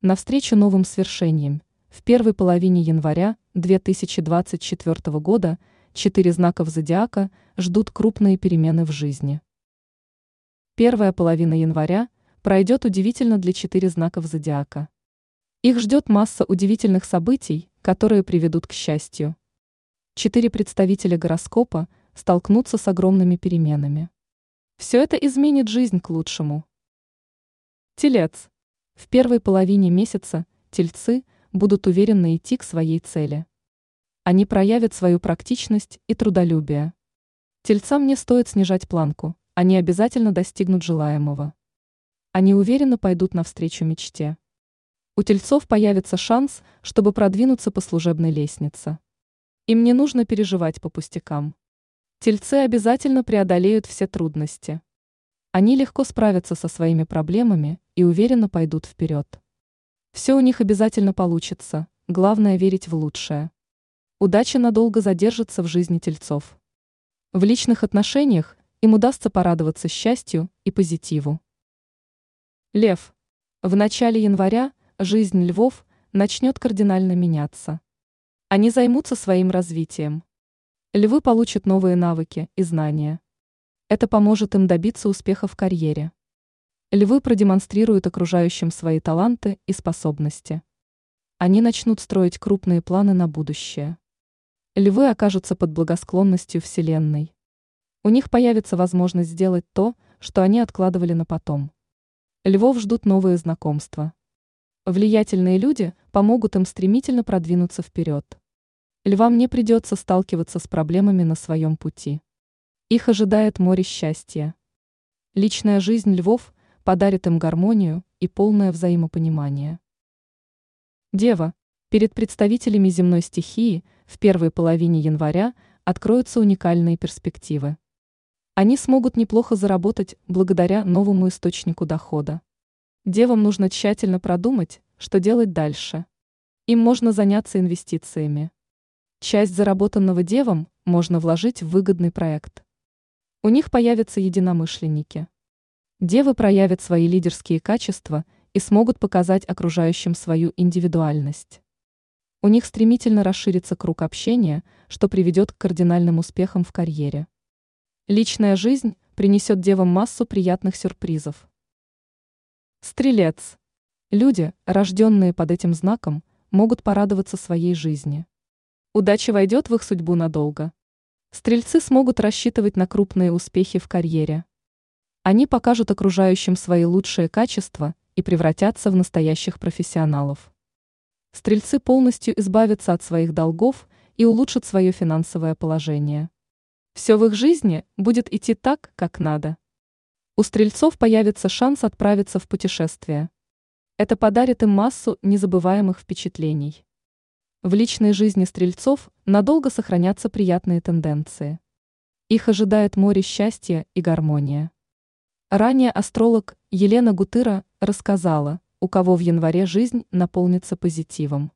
Навстречу новым свершениям в первой половине января 2024 года четыре знаков зодиака ждут крупные перемены в жизни. Первая половина января пройдет удивительно для четыре знаков зодиака. Их ждет масса удивительных событий, которые приведут к счастью. Четыре представителя гороскопа столкнутся с огромными переменами. Все это изменит жизнь к лучшему. Телец. В первой половине месяца тельцы будут уверенно идти к своей цели. Они проявят свою практичность и трудолюбие. Тельцам не стоит снижать планку, они обязательно достигнут желаемого. Они уверенно пойдут навстречу мечте. У тельцов появится шанс, чтобы продвинуться по служебной лестнице. Им не нужно переживать по пустякам. Тельцы обязательно преодолеют все трудности. Они легко справятся со своими проблемами и уверенно пойдут вперед. Все у них обязательно получится, главное верить в лучшее. Удача надолго задержится в жизни тельцов. В личных отношениях им удастся порадоваться счастью и позитиву. Лев. В начале января жизнь львов начнет кардинально меняться. Они займутся своим развитием. Львы получат новые навыки и знания. Это поможет им добиться успеха в карьере. Львы продемонстрируют окружающим свои таланты и способности. Они начнут строить крупные планы на будущее. Львы окажутся под благосклонностью Вселенной. У них появится возможность сделать то, что они откладывали на потом. Львов ждут новые знакомства. Влиятельные люди помогут им стремительно продвинуться вперед. Львам не придется сталкиваться с проблемами на своем пути. Их ожидает море счастья. Личная жизнь львов подарит им гармонию и полное взаимопонимание. Дева. Перед представителями земной стихии в первой половине января откроются уникальные перспективы. Они смогут неплохо заработать благодаря новому источнику дохода. Девам нужно тщательно продумать, что делать дальше. Им можно заняться инвестициями. Часть заработанного девам можно вложить в выгодный проект. У них появятся единомышленники. Девы проявят свои лидерские качества и смогут показать окружающим свою индивидуальность. У них стремительно расширится круг общения, что приведет к кардинальным успехам в карьере. Личная жизнь принесет девам массу приятных сюрпризов. Стрелец. Люди, рожденные под этим знаком, могут порадоваться своей жизни. Удача войдет в их судьбу надолго. Стрельцы смогут рассчитывать на крупные успехи в карьере. Они покажут окружающим свои лучшие качества и превратятся в настоящих профессионалов. Стрельцы полностью избавятся от своих долгов и улучшат свое финансовое положение. Все в их жизни будет идти так, как надо. У стрельцов появится шанс отправиться в путешествие. Это подарит им массу незабываемых впечатлений. В личной жизни стрельцов надолго сохранятся приятные тенденции. Их ожидает море счастья и гармония. Ранее астролог Елена Гутыра рассказала, у кого в январе жизнь наполнится позитивом.